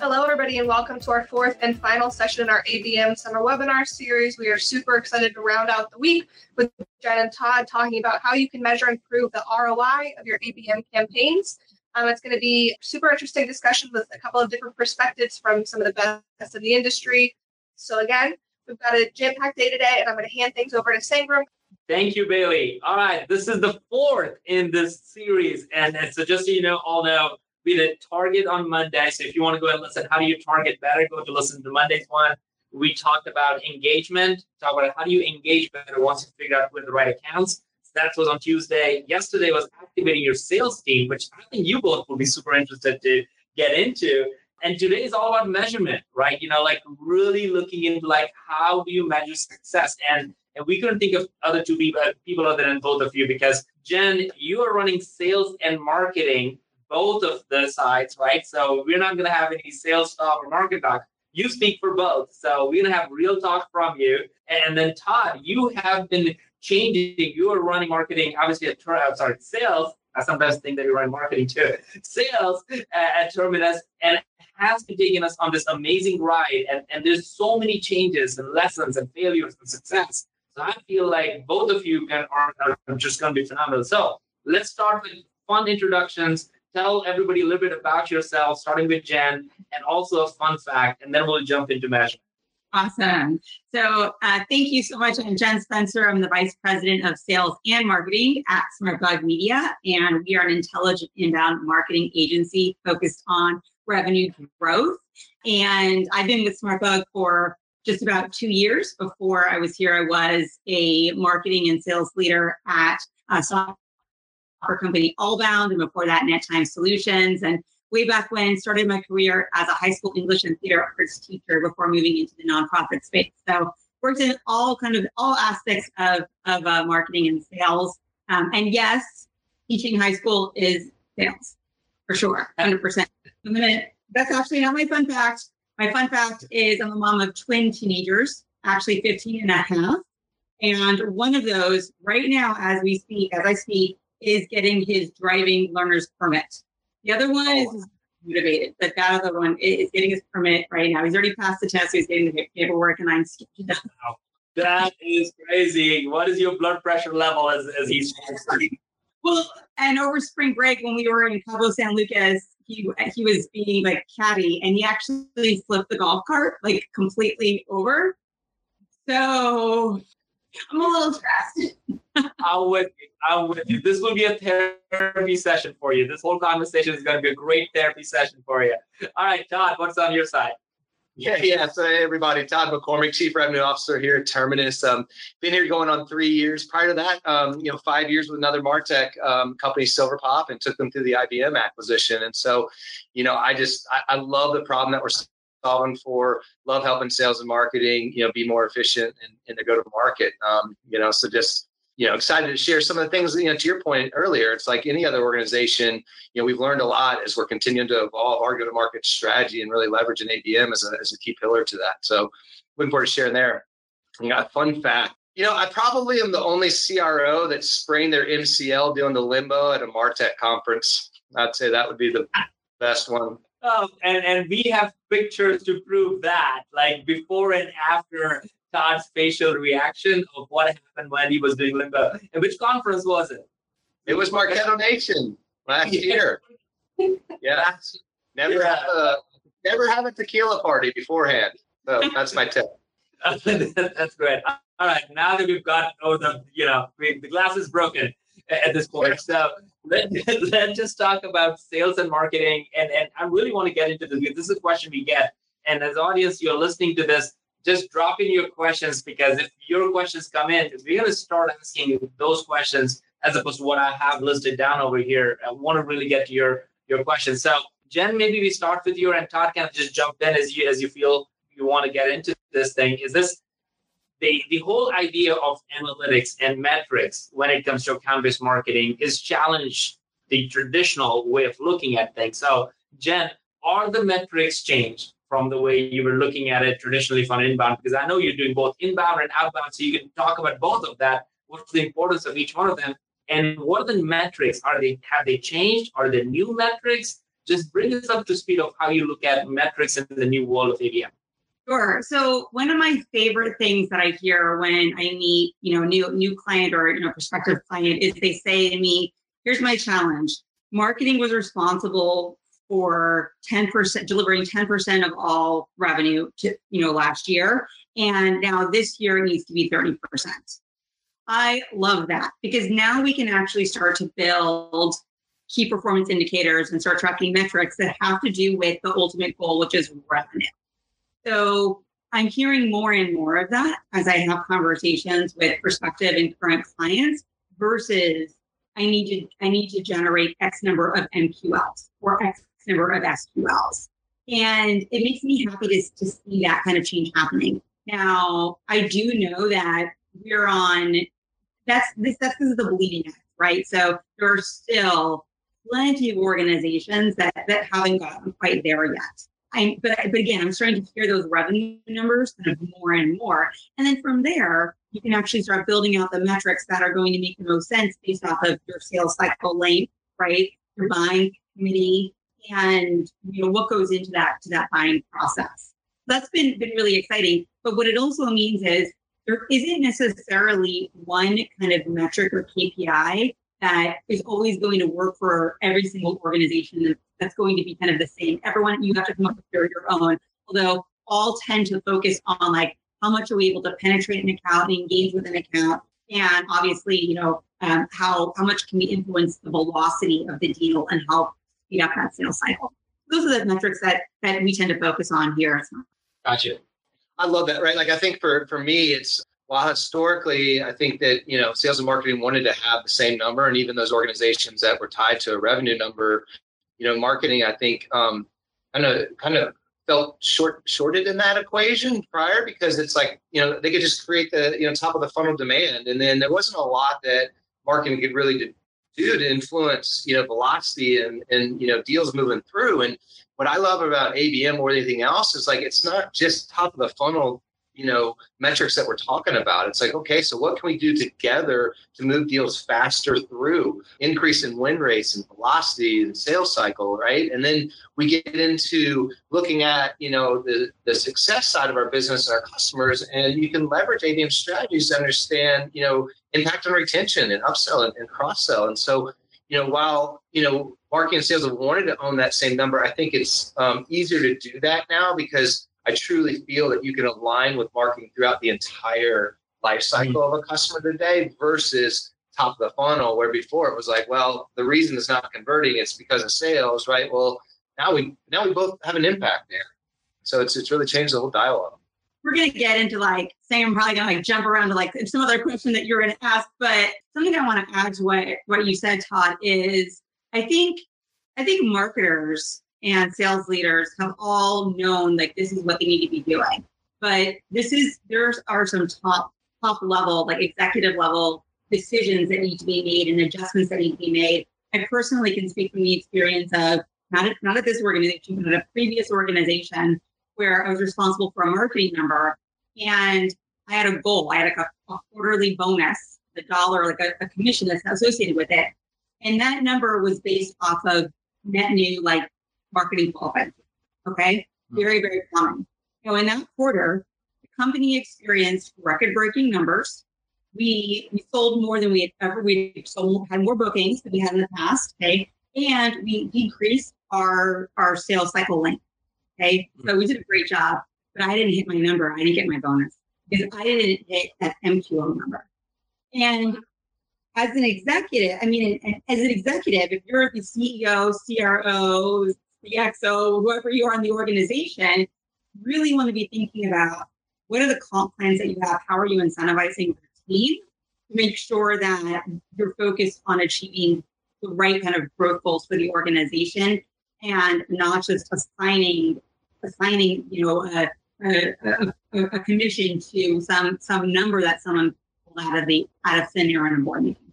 Hello, everybody, and welcome to our fourth and final session in our ABM summer webinar series. We are super excited to round out the week with Jen and Todd talking about how you can measure and prove the ROI of your ABM campaigns. Um, it's going to be super interesting discussion with a couple of different perspectives from some of the best in the industry. So again, we've got a jam-packed day today, and I'm going to hand things over to Sangram. Thank you, Bailey. All right, this is the fourth in this series, and, so just so you know, all know we did target on Monday. So if you want to go and listen, how do you target better? Go to listen to Monday's one. We talked about engagement, talk about how do you engage better once you figure out where the right accounts. So that was on Tuesday. Yesterday was activating your sales team, which I think you both will be super interested to get into. And today is all about measurement, right? You know, like really looking into like how do you measure success? And and we couldn't think of other two people, uh, people other than both of you because Jen, you are running sales and marketing both of the sides, right? So we're not going to have any sales talk or market talk. You speak for both. So we're going to have real talk from you. And then Todd, you have been changing. You are running marketing, obviously at I'm sorry, sales. I sometimes think that you're running marketing too. Sales uh, at Terminus and has been taking us on this amazing ride. And, and there's so many changes and lessons and failures and success. So I feel like both of you can, are, are just going to be phenomenal. So let's start with fun introductions tell everybody a little bit about yourself, starting with Jen, and also a fun fact, and then we'll jump into measurement. Awesome. So, uh, thank you so much. I'm Jen Spencer. I'm the Vice President of Sales and Marketing at SmartBug Media, and we are an intelligent inbound marketing agency focused on revenue growth. And I've been with SmartBug for just about two years. Before I was here, I was a marketing and sales leader at uh, our company Allbound, and before that, NetTime Solutions. And way back when, started my career as a high school English and theater arts teacher before moving into the nonprofit space. So worked in all kind of all aspects of of uh, marketing and sales. Um, and yes, teaching high school is sales for sure, hundred percent. I'm gonna. That's actually not my fun fact. My fun fact is I'm a mom of twin teenagers, actually 15 and a half. And one of those right now, as we speak, as I speak, is getting his driving learner's permit. The other one oh. is motivated, but that other one is getting his permit right now. He's already passed the test. So he's getting the paperwork, and I'm skipping wow. That is crazy. What is your blood pressure level as, as he's Well, and over spring break when we were in Cabo San Lucas, he he was being like caddy, and he actually flipped the golf cart like completely over. So I'm a little stressed. I'm with you. I'm with you. This will be a therapy session for you. This whole conversation is going to be a great therapy session for you. All right, Todd, what's on your side? Yeah, yeah. So, hey, everybody, Todd McCormick, Chief Revenue Officer here at Terminus. Um, been here going on three years. Prior to that, um, you know, five years with another Martech um, company, Silverpop, and took them through the IBM acquisition. And so, you know, I just I, I love the problem that we're solving for. Love helping sales and marketing, you know, be more efficient in, in the go to market. Um, you know, so just you know excited to share some of the things you know to your point earlier it's like any other organization you know we've learned a lot as we're continuing to evolve our go-to-market strategy and really leveraging abm as a, as a key pillar to that so looking forward to sharing there you got a fun fact you know i probably am the only cro that sprained their mcl doing the limbo at a martech conference i'd say that would be the best one um, and and we have pictures to prove that, like before and after Todd's facial reaction of what happened when he was doing limbo. And which conference was it? It was Marketo Nation last year. Yeah. Never yeah. have a never have a tequila party beforehand. So that's my tip. that's great. All right, now that we've got oh the you know we, the glass is broken at this point, so let, let's just talk about sales and marketing. And and I really want to get into this. Because this is a question we get, and as audience, you're listening to this just drop in your questions because if your questions come in, we're going to start asking those questions as opposed to what I have listed down over here. I want to really get to your your questions. So Jen, maybe we start with you, and Todd of just jump in as you as you feel you want to get into this thing. Is this the the whole idea of analytics and metrics when it comes to account-based marketing is challenged the traditional way of looking at things. So, Jen, are the metrics changed from the way you were looking at it traditionally from inbound? Because I know you're doing both inbound and outbound, so you can talk about both of that. What's the importance of each one of them? And what are the metrics? Are they have they changed? Are they new metrics? Just bring us up to speed of how you look at metrics in the new world of ABM. Sure. So one of my favorite things that I hear when I meet, you know, new new client or you know prospective client is they say to me, "Here's my challenge. Marketing was responsible for 10% delivering 10% of all revenue to you know last year and now this year it needs to be 30% i love that because now we can actually start to build key performance indicators and start tracking metrics that have to do with the ultimate goal which is revenue so i'm hearing more and more of that as i have conversations with prospective and current clients versus i need to i need to generate x number of mqls or x number of SQLs. And it makes me happy to, to see that kind of change happening. Now, I do know that we're on that's this that's because of the bleeding edge, right? So there are still plenty of organizations that that haven't gotten quite there yet. I but but again, I'm starting to hear those revenue numbers kind of more and more, and then from there, you can actually start building out the metrics that are going to make the most sense based off of your sales cycle length, right? Your buying committee, and you know what goes into that to that buying process. That's been been really exciting. But what it also means is there isn't necessarily one kind of metric or KPI that is always going to work for every single organization that's going to be kind of the same. Everyone, you have to come up with your, your own. Although all tend to focus on like how much are we able to penetrate an account and engage with an account, and obviously, you know, um, how how much can we influence the velocity of the deal and help speed up that sales cycle. Those are the metrics that that we tend to focus on here. Gotcha. I love that. Right. Like I think for for me, it's while historically I think that you know sales and marketing wanted to have the same number, and even those organizations that were tied to a revenue number, you know, marketing I think um, kind of kind of felt short shorted in that equation prior because it's like you know they could just create the you know top of the funnel demand, and then there wasn't a lot that marketing could really do to influence you know velocity and and you know deals moving through. And what i love about abm more than anything else is like it's not just top of the funnel you know metrics that we're talking about. It's like okay so what can we do together to move deals faster through increase in win rates and velocity and sales cycle right? And then we get into looking at you know the the success side of our business and our customers and you can leverage abm strategies to understand you know impact on retention and upsell and, and cross sell and so you know while you know marketing and sales have wanted to own that same number i think it's um, easier to do that now because I truly feel that you can align with marketing throughout the entire life cycle mm-hmm. of a customer today versus top of the funnel where before it was like, well, the reason it's not converting it's because of sales, right? Well, now we now we both have an impact there. So it's it's really changed the whole dialogue. We're gonna get into like saying probably gonna like jump around to like some other question that you're gonna ask, but something I want to add to what what you said, Todd, is I think I think marketers and sales leaders have all known like this is what they need to be doing. But this is there are some top top level, like executive level decisions that need to be made and adjustments that need to be made. I personally can speak from the experience of not at, not at this organization, but at a previous organization where I was responsible for a marketing number and I had a goal. I had a, a quarterly bonus, a dollar, like a, a commission that's associated with it. And that number was based off of net new like marketing qualified. Okay. Hmm. Very, very common. So in that quarter, the company experienced record breaking numbers. We, we sold more than we had ever, we sold, had more bookings than we had in the past. Okay. And we decreased our, our sales cycle length. Okay. Hmm. So we did a great job, but I didn't hit my number. I didn't get my bonus because I didn't hit that MQL number. And as an executive, I mean, as an executive, if you're the CEO, CRO, CXO, whoever you are in the organization, really want to be thinking about what are the comp plans that you have? How are you incentivizing your team to make sure that you're focused on achieving the right kind of growth goals for the organization and not just assigning assigning you know a, a, a, a commission to some some number that someone pulled out of the out of thin air in a board meeting.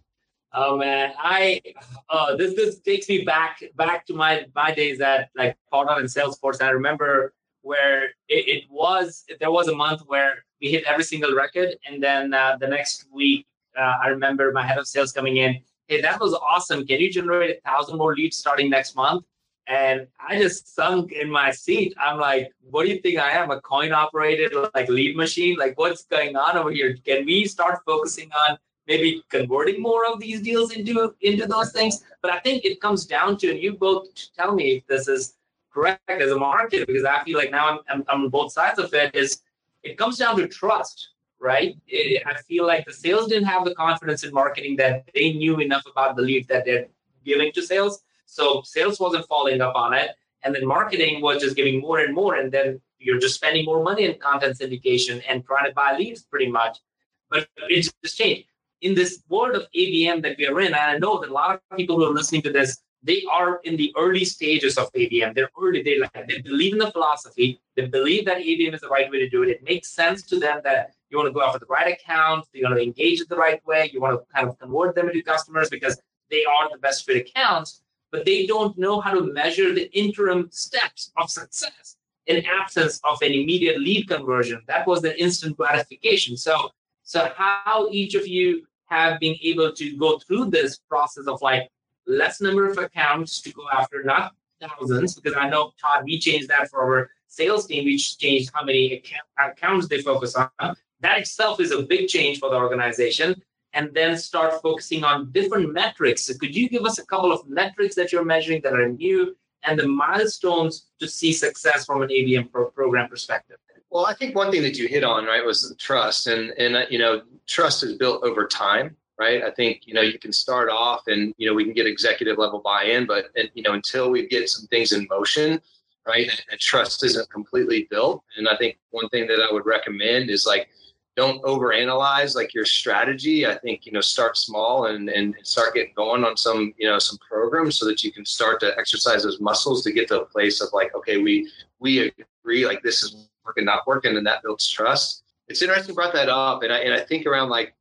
Oh man, I uh, this this takes me back back to my my days at like Pardot and Salesforce. I remember where it, it, was there was a month where we hit every single record, and then uh, the next week uh, I remember my head of sales coming in. Hey, that was awesome. Can you generate a thousand more leads starting next month? And I just sunk in my seat. I'm like, what do you think I am? A coin operated like lead machine? Like, what's going on over here? Can we start focusing on maybe converting more of these deals into into those things? But I think it comes down to, and you both tell me if this is correct as a market, because I feel like now I'm, I'm, I'm on both sides of it, is it comes down to trust, right? It, I feel like the sales didn't have the confidence in marketing that they knew enough about the lead that they're giving to sales so sales wasn't following up on it. And then marketing was just giving more and more. And then you're just spending more money in content syndication and trying to buy leads pretty much. But it just changed. In this world of ABM that we are in, and I know that a lot of people who are listening to this, they are in the early stages of ABM. They're early, they like they believe in the philosophy, they believe that ABM is the right way to do it. It makes sense to them that you want to go after the right accounts, you want to engage it the right way, you want to kind of convert them into customers because they are the best fit accounts but they don't know how to measure the interim steps of success in absence of an immediate lead conversion. That was the instant gratification. So, so how each of you have been able to go through this process of like less number of accounts to go after, not thousands, because I know Todd, we changed that for our sales team. We changed how many account, accounts they focus on. That itself is a big change for the organization and then start focusing on different metrics. So could you give us a couple of metrics that you're measuring that are new and the milestones to see success from an ABM pro- program perspective? Well, I think one thing that you hit on, right, was trust, and and uh, you know, trust is built over time, right? I think you know you can start off, and you know we can get executive level buy-in, but and, you know until we get some things in motion, right, and, and trust isn't completely built. And I think one thing that I would recommend is like don't overanalyze like your strategy. I think you know start small and and start getting going on some you know some programs so that you can start to exercise those muscles to get to a place of like okay we we agree like this is working not working and that builds trust. It's interesting you brought that up and I and I think around like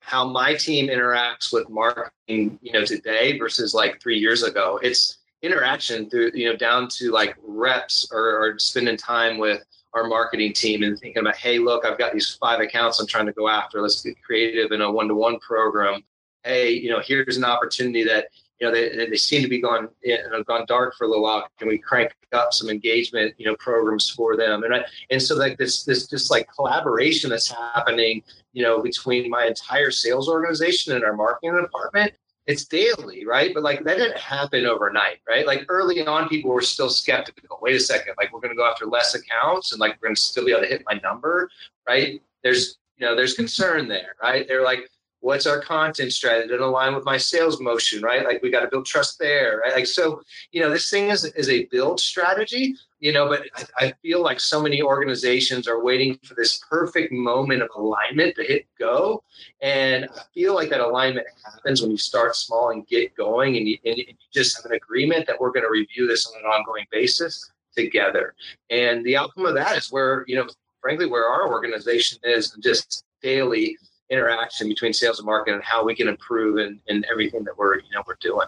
how my team interacts with marketing you know today versus like three years ago. It's interaction through you know down to like reps or, or spending time with our marketing team and thinking about, hey, look, I've got these five accounts I'm trying to go after. Let's get creative in a one-to-one program. Hey, you know, here's an opportunity that you know they, they seem to be gone you know, gone dark for a little while. Can we crank up some engagement you know programs for them? And I, and so like this this just like collaboration that's happening you know between my entire sales organization and our marketing department it's daily, right? But like that didn't happen overnight, right? Like early on, people were still skeptical. Wait a second, like we're going to go after less accounts and like we're going to still be able to hit my number, right? There's, you know, there's concern there, right? They're like, what's our content strategy to align with my sales motion, right? Like we got to build trust there, right? Like so, you know, this thing is is a build strategy, you know, but I, I feel like so many organizations are waiting for this perfect moment of alignment to hit go, and I feel like that alignment happens when you start small and get going, and you, and you just have an agreement that we're going to review this on an ongoing basis together, and the outcome of that is where you know, frankly, where our organization is and just daily interaction between sales and marketing and how we can improve in, in everything that we're you know we're doing.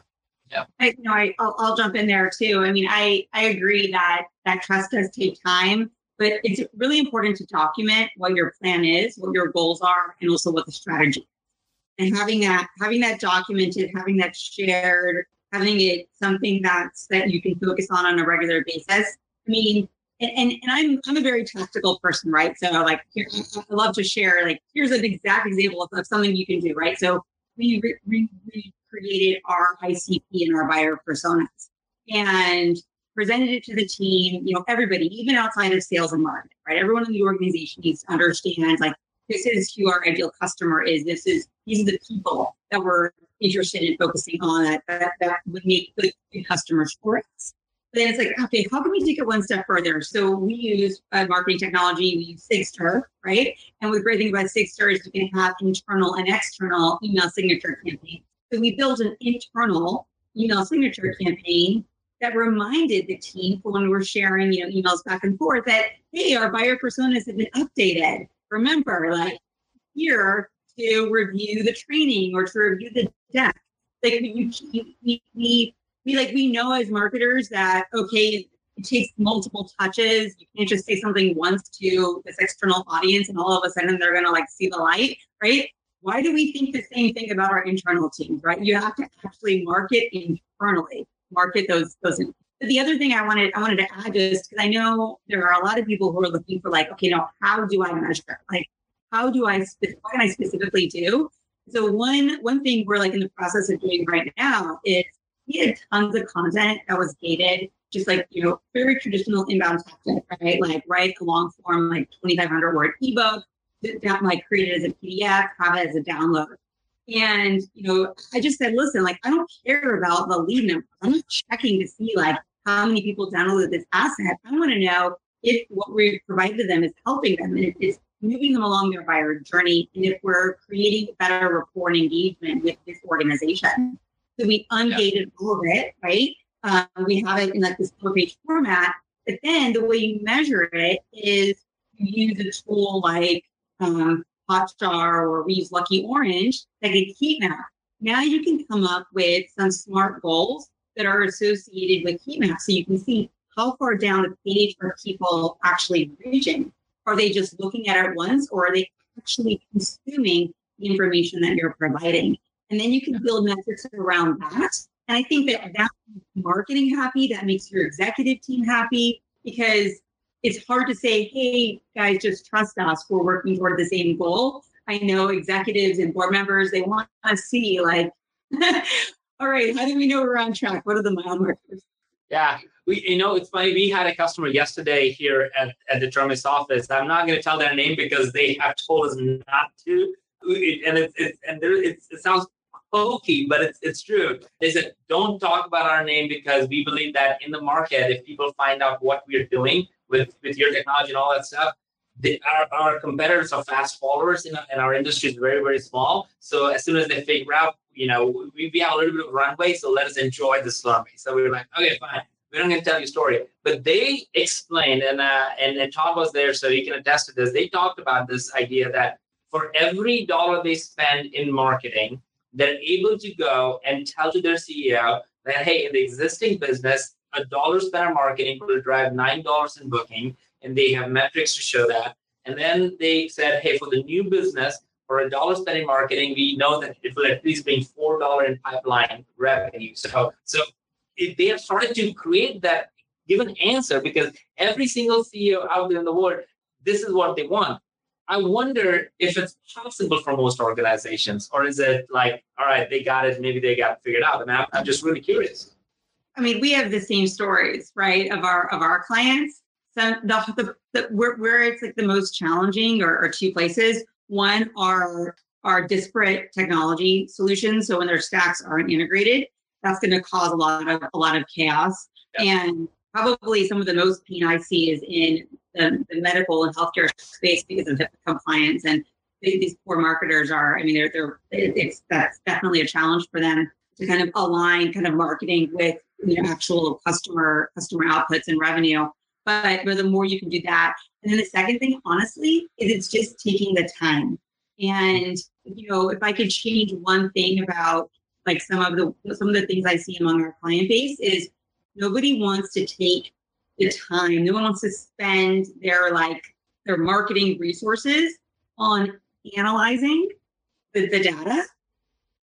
Yeah, I, you know, I, I'll, I'll jump in there too. I mean, I I agree that that trust does take time, but it's really important to document what your plan is, what your goals are, and also what the strategy. Is. And having that having that documented, having that shared, having it something that's that you can focus on on a regular basis. I mean, and, and, and I'm I'm a very tactical person, right? So like here, I love to share like here's an exact example of, of something you can do, right? So we, re, we, we created our ICP and our buyer personas and presented it to the team, you know, everybody, even outside of sales and marketing, right? Everyone in the organization needs to understand like this is who our ideal customer is. This is these are the people that we're interested in focusing on that that, that would make good, good customers for us then it's like, okay, how can we take it one step further? So we use marketing technology, we use Sigstr, right? And the great thing about Sigstr is you can have internal and external email signature campaigns. So we built an internal email signature campaign that reminded the team when we're sharing, you know, emails back and forth that, hey, our buyer personas have been updated. Remember, like here to review the training or to review the deck. Like you, we, we, we like we know as marketers that okay, it takes multiple touches. You can't just say something once to this external audience and all of a sudden they're gonna like see the light, right? Why do we think the same thing about our internal teams, right? You have to actually market internally, market those those. But the other thing I wanted I wanted to add is because I know there are a lot of people who are looking for like, okay, now how do I measure? Like, how do I what can I specifically do? So one one thing we're like in the process of doing right now is we had tons of content that was gated just like you know very traditional inbound tactic, right? Like write a long form like 2,500 word ebook, that like create it as a PDF, have it as a download. And you know, I just said, listen, like I don't care about the lead number. I'm not checking to see like how many people downloaded this asset. I want to know if what we provide to them is helping them and it's moving them along their buyer journey and if we're creating better rapport and engagement with this organization. So we ungated all of it, right? Um, we have it in like this four page format. But then the way you measure it is you use a tool like um, Hotjar or we use Lucky Orange that can heat map. Now you can come up with some smart goals that are associated with heat map. So you can see how far down the page are people actually reaching. Are they just looking at it once or are they actually consuming the information that you're providing? And then you can build metrics around that and I think that that makes marketing happy, that makes your executive team happy because it's hard to say, hey, guys, just trust us. We're working toward the same goal. I know executives and board members, they want to see, like, all right, how do we know we're on track? What are the mile markers? Yeah, we, you know, it's funny. We had a customer yesterday here at, at the Terminus office. I'm not going to tell their name because they have told us not to. and it, it and there, it, it sounds pokey, but it's, it's true. They said, don't talk about our name because we believe that in the market, if people find out what we're doing with, with your technology and all that stuff, the, our, our competitors are fast followers in, in our industry is very, very small. So as soon as they figure out, you know, we, we have a little bit of runway, so let us enjoy this runway. So we were like, okay, fine. We're not going to tell you a story. But they explained, and, uh, and, and Todd was there, so he can attest to this. They talked about this idea that for every dollar they spend in marketing, they're able to go and tell to their CEO that, hey, in the existing business, a dollar spent on marketing will drive $9 in booking, and they have metrics to show that. And then they said, hey, for the new business, for a dollar spent in marketing, we know that it will at least bring $4 in pipeline revenue. So, so if they have started to create that given answer because every single CEO out there in the world, this is what they want. I wonder if it's possible for most organizations, or is it like, all right, they got it, maybe they got it figured out. I mean, I'm, I'm just really curious. I mean, we have the same stories, right, of our of our clients. So the, the, the where, where it's like the most challenging or, or two places. One are are disparate technology solutions. So when their stacks aren't integrated, that's going to cause a lot of a lot of chaos. Yeah. And probably some of the most pain I see is in the, the medical and healthcare space because of compliance and these poor marketers are i mean they're, they're it's that's definitely a challenge for them to kind of align kind of marketing with you know actual customer customer outputs and revenue. But, but the more you can do that. And then the second thing honestly is it's just taking the time. And you know if i could change one thing about like some of the some of the things i see among our client base is nobody wants to take the time. No one wants to spend their like their marketing resources on analyzing the, the data.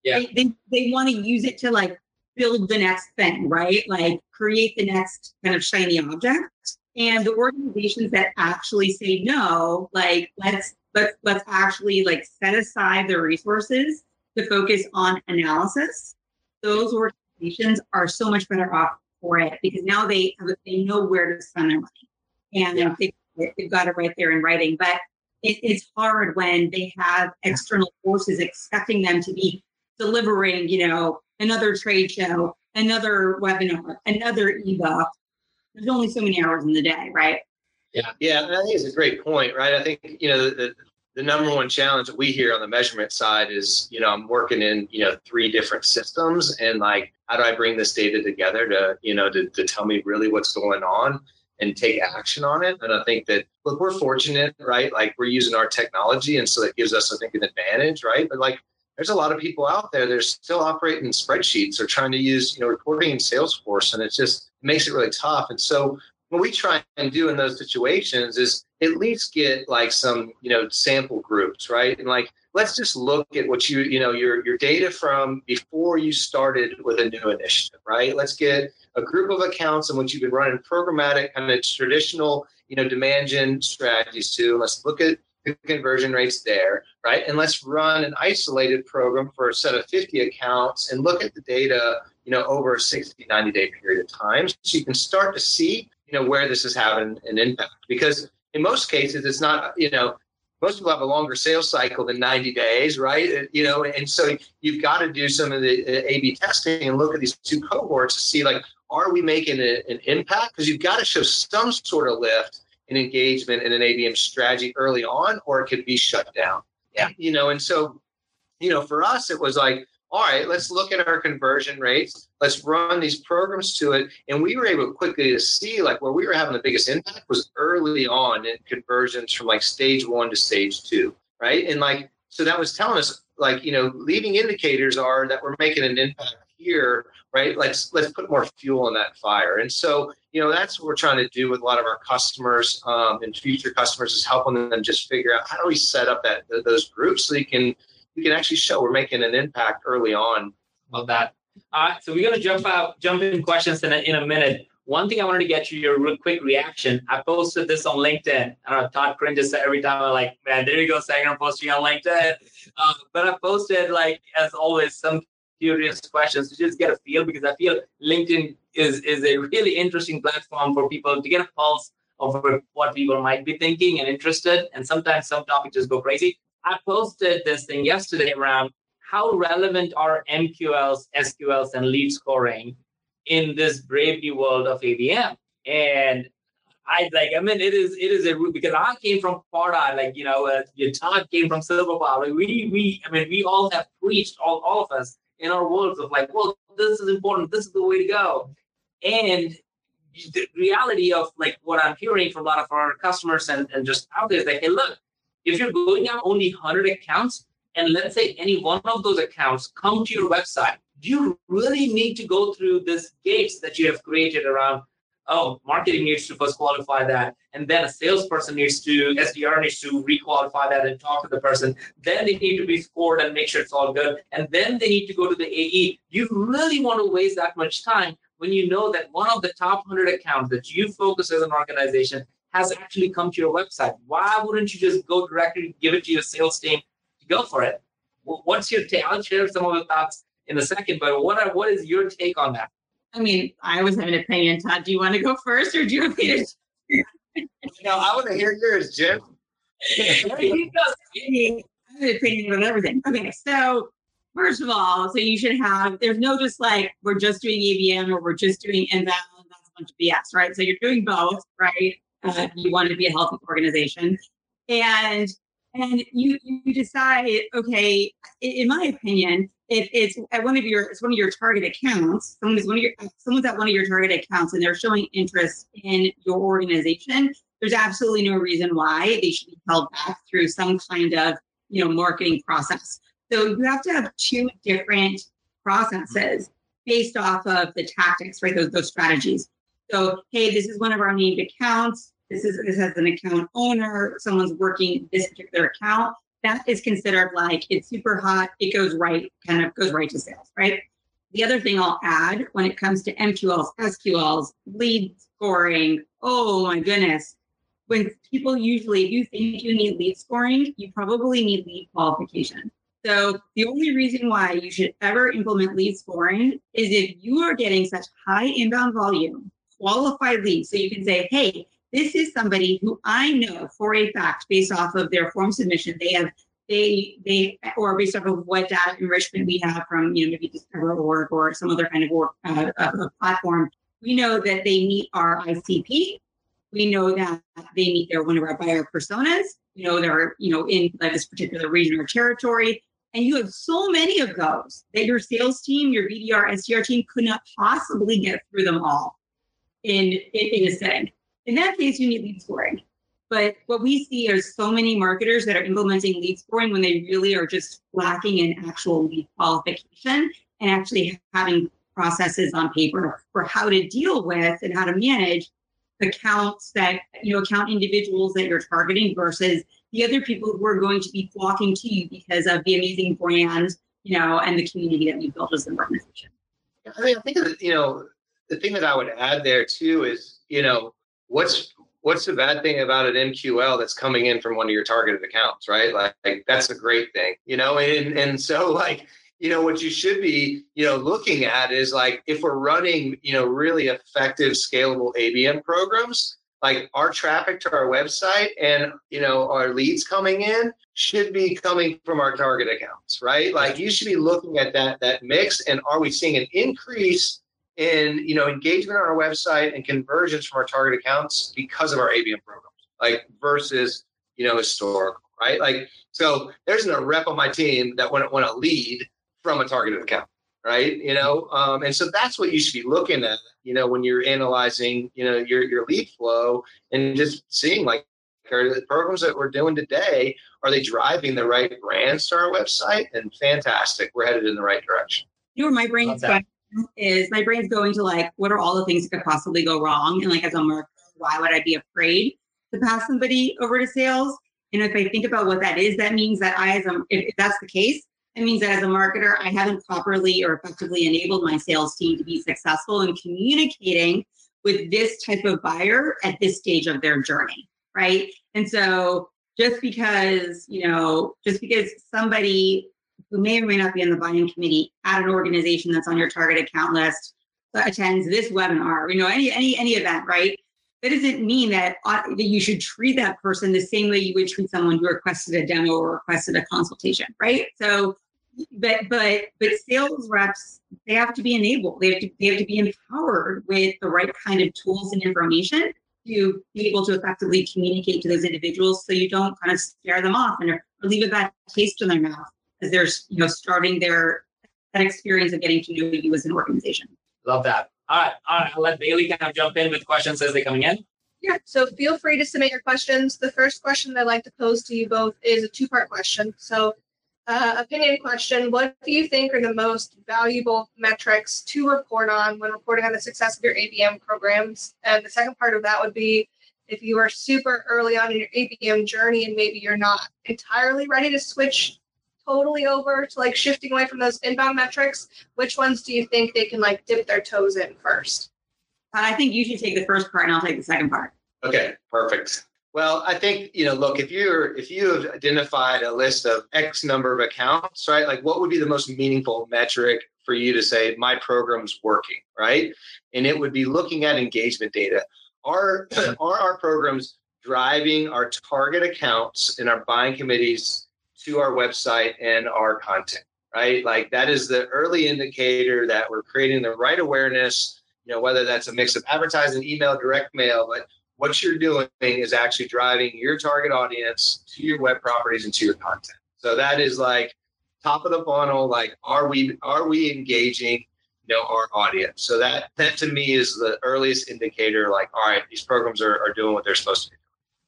Yeah. They, they, they want to use it to like build the next thing, right? Like create the next kind of shiny object. And the organizations that actually say no, like let's let's let's actually like set aside the resources to focus on analysis. Those organizations are so much better off for it because now they they know where to spend their money and yeah. they, have got it right there in writing. But it, it's hard when they have external forces expecting them to be delivering, you know, another trade show, another webinar, another ebook. There's only so many hours in the day, right? Yeah, yeah, I think it's a great point, right? I think you know the, the number one challenge that we hear on the measurement side is, you know, I'm working in, you know, three different systems and like, how do I bring this data together to, you know, to, to tell me really what's going on and take action on it? And I think that, look, we're fortunate, right? Like we're using our technology. And so that gives us, I think, an advantage, right? But like, there's a lot of people out there that are still operating spreadsheets or trying to use, you know, reporting in Salesforce. And it just makes it really tough. And so what we try and do in those situations is at least get like some you know sample groups right? And like let's just look at what you you know your your data from before you started with a new initiative right? Let's get a group of accounts in which you've been running programmatic kind of traditional you know demand gen strategies to let's look at the conversion rates there right? And let's run an isolated program for a set of 50 accounts and look at the data you know over a 60 90 day period of time so you can start to see you know where this is having an impact. Because in most cases it's not you know most people have a longer sales cycle than 90 days right? You know and so you've got to do some of the uh, a b testing and look at these two cohorts to see like are we making a, an impact? Because you've got to show some sort of lift in engagement in an abm strategy early on or it could be shut down. Yeah. You know and so you know for us it was like all right, let's look at our conversion rates. Let's run these programs to it. And we were able quickly to see like where we were having the biggest impact was early on in conversions from like stage one to stage two, right? And like, so that was telling us like, you know, leading indicators are that we're making an impact here, right? Let's let's put more fuel in that fire. And so, you know, that's what we're trying to do with a lot of our customers um, and future customers is helping them just figure out how do we set up that those groups so they can we can actually show we're making an impact early on. Love that. All right, so we're gonna jump out, jump in questions in a, in a minute. One thing I wanted to get you your real quick reaction. I posted this on LinkedIn. I don't know. Todd cringes every time I'm like, man, there you go, Sangram posting on LinkedIn. Uh, but I posted like as always some curious questions to just get a feel because I feel LinkedIn is is a really interesting platform for people to get a pulse of what people might be thinking and interested. And sometimes some topics just go crazy. I posted this thing yesterday around how relevant are MQLs, SQLs, and lead scoring in this brave new world of ABM. And I like, I mean, it is, it is a because I came from Florida, like you know, uh, your Todd came from Silverpop. We, we, I mean, we all have preached, all, all of us in our worlds of like, well, this is important. This is the way to go. And the reality of like what I'm hearing from a lot of our customers and, and just out there is like, hey, look, if you're going out only 100 accounts, and let's say any one of those accounts come to your website, do you really need to go through this gates that you have created around? Oh, marketing needs to first qualify that, and then a salesperson needs to, SDR needs to requalify that and talk to the person. Then they need to be scored and make sure it's all good, and then they need to go to the AE. You really want to waste that much time when you know that one of the top 100 accounts that you focus as an organization has actually come to your website. Why wouldn't you just go directly give it to your sales team to go for it? What's your take? I'll share some of the thoughts in a second, but what are, what is your take on that? I mean, I always have an opinion. Todd, do you want to go first, or do you want me to? no, I want to hear yours, Jen. I have an opinion on everything. Okay, so first of all, so you should have. There's no just like we're just doing ABM or we're just doing inbound. That's a bunch of BS, right? So you're doing both, right? Uh, you want to be a healthy organization. And and you you decide okay in my opinion if it's at one of your it's one of your target accounts someone is one of your someone's at one of your target accounts and they're showing interest in your organization there's absolutely no reason why they should be held back through some kind of you know marketing process. So you have to have two different processes based off of the tactics right those, those strategies. So hey this is one of our named accounts this is this has an account owner, someone's working this particular account, that is considered like it's super hot. It goes right, kind of goes right to sales, right? The other thing I'll add when it comes to MQLs, SQLs, lead scoring, oh my goodness. When people usually, if you think you need lead scoring, you probably need lead qualification. So the only reason why you should ever implement lead scoring is if you are getting such high inbound volume, qualified leads. So you can say, hey, this is somebody who I know for a fact, based off of their form submission, they have they they or based off of what data enrichment we have from you know maybe DiscoverOrg or some other kind of uh, uh, platform. We know that they meet our ICP. We know that they meet their one of our buyer personas, you know, they're, you know, in like this particular region or territory. And you have so many of those that your sales team, your BDR, SDR team could not possibly get through them all in, in, in a setting. In that case, you need lead scoring. But what we see is so many marketers that are implementing lead scoring when they really are just lacking in actual lead qualification and actually having processes on paper for how to deal with and how to manage accounts that you know account individuals that you're targeting versus the other people who are going to be flocking to you because of the amazing brand you know and the community that you built as an organization i mean i think that you know the thing that i would add there too is you know what's what's the bad thing about an mql that's coming in from one of your targeted accounts right? Like, like that's a great thing you know? And and so like you know what you should be you know looking at is like if we're running you know really effective scalable abm programs like our traffic to our website and you know our leads coming in should be coming from our target accounts right? Like you should be looking at that that mix and are we seeing an increase in you know engagement on our website and conversions from our target accounts because of our abm programs like versus you know historical right? Like so there's a rep on my team that wouldn't want to lead from a targeted account right? You know um, and so that's what you should be looking at you know when you're analyzing you know your your lead flow and just seeing like are the programs that we're doing today are they driving the right brands to our website? And fantastic we're headed in the right direction. You know where my brain's going is my brain's going to like what are all the things that could possibly go wrong and like as a marketer why would i be afraid to pass somebody over to sales and if i think about what that is that means that i as a if that's the case it means that as a marketer, I haven't properly or effectively enabled my sales team to be successful in communicating with this type of buyer at this stage of their journey, right? And so just because, you know, just because somebody who may or may not be in the buying committee at an organization that's on your target account list attends this webinar, you know, any any any event, right? That doesn't mean that, uh, that you should treat that person the same way you would treat someone who requested a demo or requested a consultation, right? So but but but sales reps they have to be enabled they have to they have to be empowered with the right kind of tools and information to be able to effectively communicate to those individuals so you don't kind of scare them off and or leave a bad taste in their mouth as they're you know starting their that experience of getting to know you as an organization love that all right all right i'll let bailey kind of jump in with questions as they're coming in yeah, so feel free to submit your questions. The first question I'd like to pose to you both is a two part question. So, uh, opinion question What do you think are the most valuable metrics to report on when reporting on the success of your ABM programs? And the second part of that would be if you are super early on in your ABM journey and maybe you're not entirely ready to switch totally over to like shifting away from those inbound metrics, which ones do you think they can like dip their toes in first? Uh, I think you should take the first part and I'll take the second part. Okay, perfect. Well, I think you know. Look, if you're if you have identified a list of X number of accounts, right? Like, what would be the most meaningful metric for you to say my program's working, right? And it would be looking at engagement data. Are are our programs driving our target accounts and our buying committees to our website and our content, right? Like that is the early indicator that we're creating the right awareness. You know, whether that's a mix of advertising, email, direct mail, but what you're doing is actually driving your target audience to your web properties and to your content. So that is like top of the funnel. Like, are we are we engaging, you know, our audience? So that that to me is the earliest indicator. Like, all right, these programs are, are doing what they're supposed to be.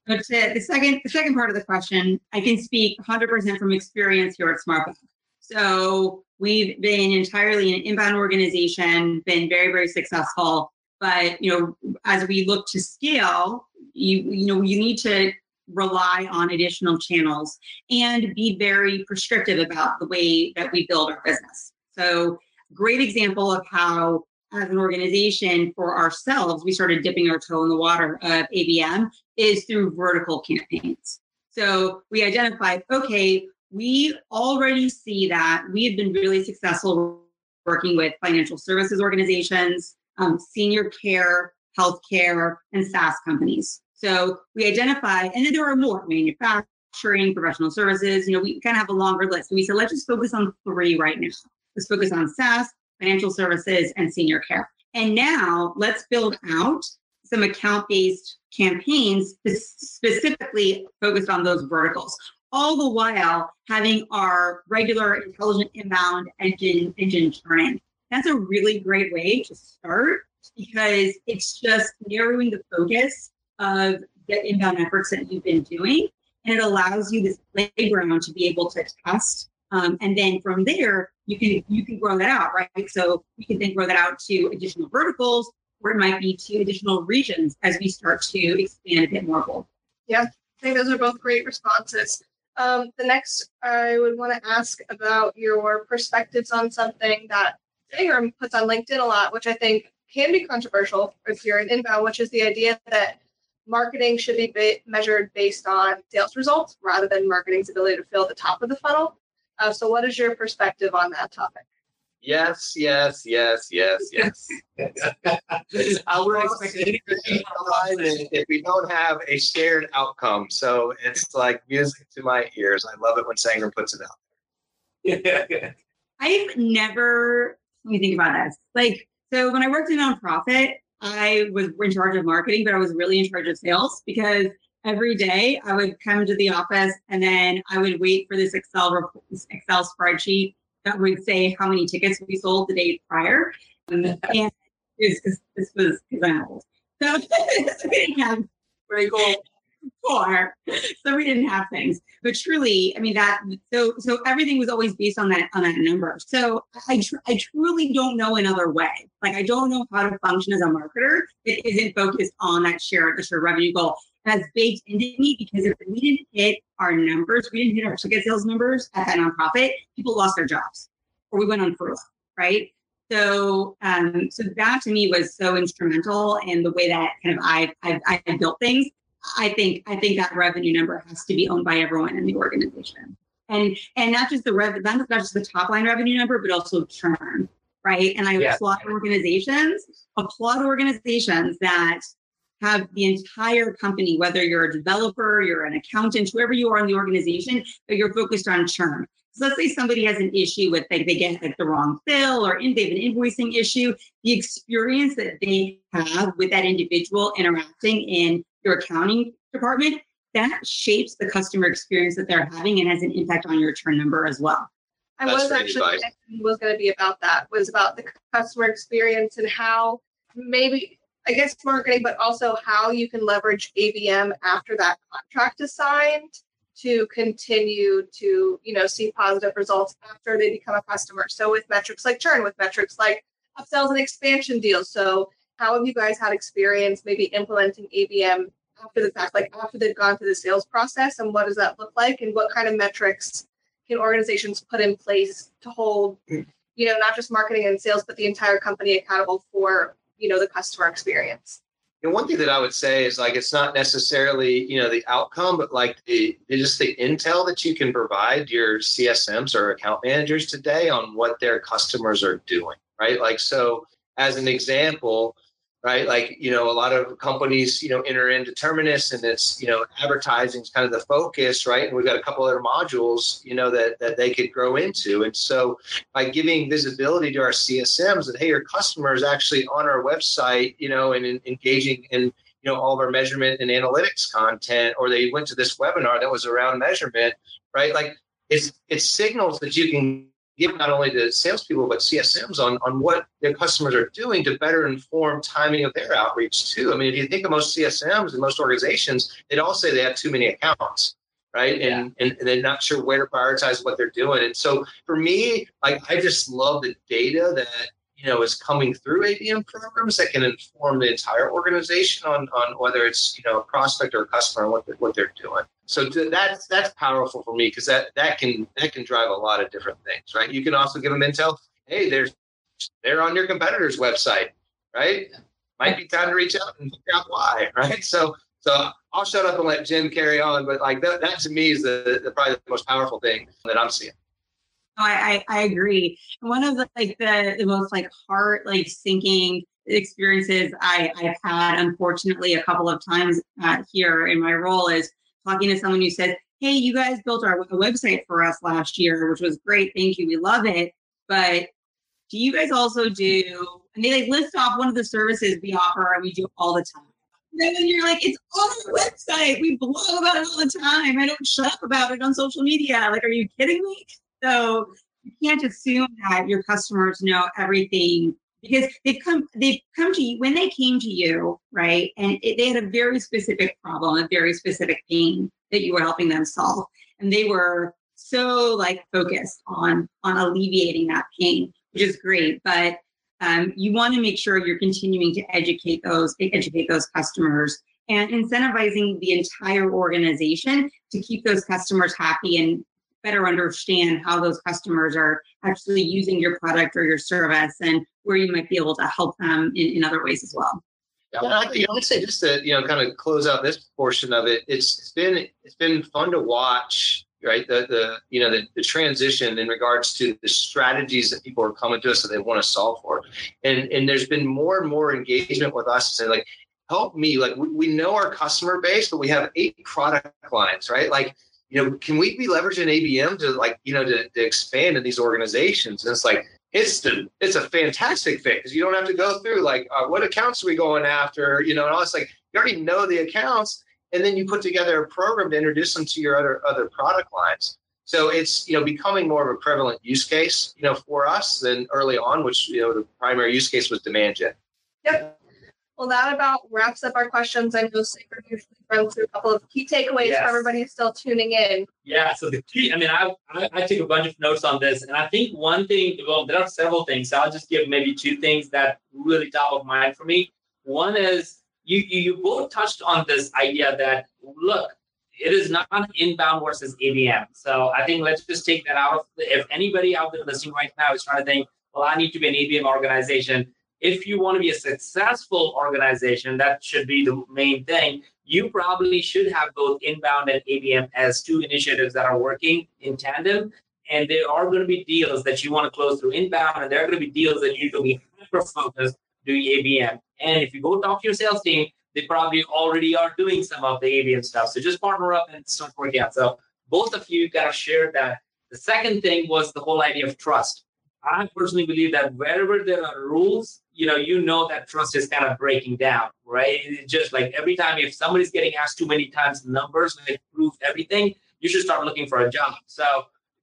But the second the second part of the question, I can speak 100% from experience here at SmartBug. So we've been entirely an inbound organization, been very very successful but you know, as we look to scale, you you know, you need to rely on additional channels and be very prescriptive about the way that we build our business. So, great example of how as an organization for ourselves, we started dipping our toe in the water of ABM is through vertical campaigns. So we identified, okay, we already see that we have been really successful working with financial services organizations, um, senior care, healthcare, and SaaS companies. So we identify, and then there are more manufacturing, professional services. You know, we kind of have a longer list. So we said, let's just focus on three right now. Let's focus on SaaS, financial services, and senior care. And now let's build out some account based campaigns specifically focused on those verticals all the while having our regular intelligent inbound engine engine turning that's a really great way to start because it's just narrowing the focus of the inbound efforts that you've been doing and it allows you this playground to be able to test um, and then from there you can you can grow that out right so you can then grow that out to additional verticals or it might be to additional regions as we start to expand a bit more globally. Yeah, I think those are both great responses. Um, the next, I would want to ask about your perspectives on something that Sangram puts on LinkedIn a lot, which I think can be controversial if you're an inbound, which is the idea that marketing should be measured based on sales results rather than marketing's ability to fill the top of the funnel. Uh, so, what is your perspective on that topic? Yes, yes, yes, yes, yes. I would expect if we don't have a shared outcome. So it's like music to my ears. I love it when Sangram puts it out. There. I've never let me think about this. Like, so when I worked in nonprofit, I was in charge of marketing, but I was really in charge of sales because every day I would come to the office and then I would wait for this Excel Excel spreadsheet that would say how many tickets we sold the day prior. Um, and this, this was because I'm old. So we didn't have very cool four. So we didn't have things. But truly, I mean that so so everything was always based on that on that number. So I tr- I truly don't know another way. Like I don't know how to function as a marketer. It isn't focused on that share the share revenue goal has baked into me because if we didn't hit our numbers, we didn't hit our ticket sales numbers at that nonprofit, people lost their jobs or we went on furlough, right? So, um, so that to me was so instrumental in the way that kind of I I've, I've built things. I think I think that revenue number has to be owned by everyone in the organization, and and not just the revenue, not just the top line revenue number, but also churn, right? And I yeah. applaud organizations, applaud organizations that have the entire company, whether you're a developer, you're an accountant, whoever you are in the organization, but you're focused on churn. So let's say somebody has an issue with like they get like the wrong bill or in, they have an invoicing issue. The experience that they have with that individual interacting in your accounting department, that shapes the customer experience that they're having and has an impact on your churn number as well. I That's was actually was going to be about that was about the customer experience and how maybe I guess marketing, but also how you can leverage ABM after that contract is signed to continue to, you know, see positive results after they become a customer. So with metrics like churn, with metrics like upsells and expansion deals. So how have you guys had experience maybe implementing ABM after the fact, like after they've gone through the sales process and what does that look like and what kind of metrics can organizations put in place to hold, mm. you know, not just marketing and sales, but the entire company accountable for you know the customer experience and one thing that I would say is like it's not necessarily you know the outcome, but like the just the intel that you can provide your CSMs or account managers today on what their customers are doing, right? Like so, as an example, right? Like, you know, a lot of companies, you know, enter into Terminus and it's, you know, advertising is kind of the focus, right? And we've got a couple other modules, you know, that, that they could grow into. And so by giving visibility to our CSMs that, hey, your customer is actually on our website, you know, and in, engaging in, you know, all of our measurement and analytics content, or they went to this webinar that was around measurement, right? Like it's, it's signals that you can give not only to salespeople but CSMs on on what their customers are doing to better inform timing of their outreach too. I mean, if you think of most CSMs and most organizations, they'd all say they have too many accounts, right? Yeah. And, and and they're not sure where to prioritize what they're doing. And so for me, like I just love the data that you know is coming through ABM programs that can inform the entire organization on on whether it's you know a prospect or a customer and what they're, what they're doing. So to, that's that's powerful for me because that that can that can drive a lot of different things, right? You can also give them intel. Hey, there's they're on your competitor's website, right? Might be time to reach out and figure out why, right? So so I'll shut up and let Jen carry on, but like that, that to me is the, the probably the most powerful thing that I'm seeing. I, I, agree. One of the like the, the most like heart like sinking experiences I, I've had, unfortunately, a couple of times uh, here in my role is talking to someone who said, Hey, you guys built our website for us last year, which was great. Thank you. We love it. But do you guys also do, and they like list off one of the services we offer and we do all the time. And then you're like, it's on our website. We blog about it all the time. I don't shut up about it on social media. Like, are you kidding me? So you can't assume that your customers know everything because they've come they've come to you when they came to you right and it, they had a very specific problem a very specific pain that you were helping them solve and they were so like focused on on alleviating that pain which is great but um, you want to make sure you're continuing to educate those educate those customers and incentivizing the entire organization to keep those customers happy and better understand how those customers are actually using your product or your service and where you might be able to help them in, in other ways as well. Yeah, I, you know, I'd say just to you know kind of close out this portion of it. It's, it's been it's been fun to watch, right? The the you know the, the transition in regards to the strategies that people are coming to us that they want to solve for, and and there's been more and more engagement with us to say like, help me. Like we, we know our customer base, but we have eight product lines, right? Like you know, can we be leveraging ABM to like, you know, to, to expand in these organizations? And it's like, it's the, it's a fantastic fit because you don't have to go through like, uh, what accounts are we going after? You know, and all it's like, you already know the accounts and then you put together a program to introduce them to your other, other product lines. So it's, you know, becoming more of a prevalent use case, you know, for us than early on, which, you know, the primary use case was demand gen. Yep. Well, that about wraps up our questions. I know Safer usually runs through a couple of key takeaways yes. for everybody who's still tuning in. Yeah. So the key, I mean, I, I, I took a bunch of notes on this, and I think one thing, well, there are several things. So I'll just give maybe two things that really top of mind for me. One is you, you, you both touched on this idea that look, it is not inbound versus ABM. So I think let's just take that out of. If anybody out there listening right now is trying to think, well, I need to be an ABM organization if you want to be a successful organization, that should be the main thing. You probably should have both inbound and ABM as two initiatives that are working in tandem. And there are going to be deals that you want to close through inbound, and there are going to be deals that you need to be hyper focused doing ABM. And if you go talk to your sales team, they probably already are doing some of the ABM stuff. So just partner up and start working out. So both of you kind of shared that. The second thing was the whole idea of trust. I personally believe that wherever there are rules, you know, you know that trust is kind of breaking down, right? It's just like every time if somebody's getting asked too many times numbers and they prove everything, you should start looking for a job. So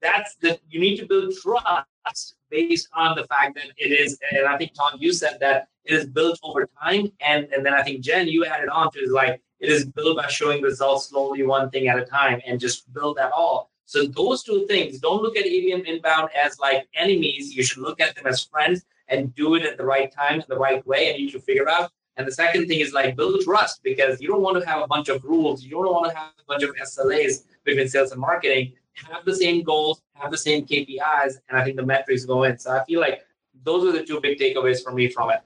that's the you need to build trust based on the fact that it is, and I think Todd, you said that it is built over time. And and then I think Jen, you added on to is like it is built by showing results slowly one thing at a time and just build that all. So those two things, don't look at ABM inbound as like enemies. You should look at them as friends and do it at the right time, the right way, and you should figure out. And the second thing is like build trust because you don't want to have a bunch of rules. You don't want to have a bunch of SLAs between sales and marketing. Have the same goals, have the same KPIs, and I think the metrics go in. So I feel like those are the two big takeaways for me from it.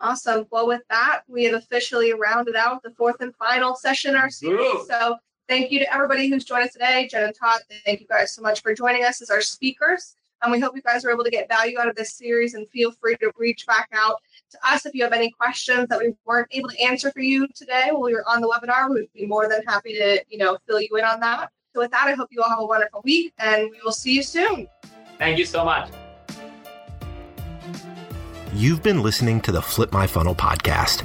Awesome. Well, with that, we have officially rounded out the fourth and final session our series. Ooh. So thank you to everybody who's joined us today. Jen and Todd, thank you guys so much for joining us as our speakers. And we hope you guys are able to get value out of this series and feel free to reach back out to us if you have any questions that we weren't able to answer for you today while we were on the webinar. We would be more than happy to, you know, fill you in on that. So with that, I hope you all have a wonderful week and we will see you soon. Thank you so much. You've been listening to the Flip My Funnel podcast.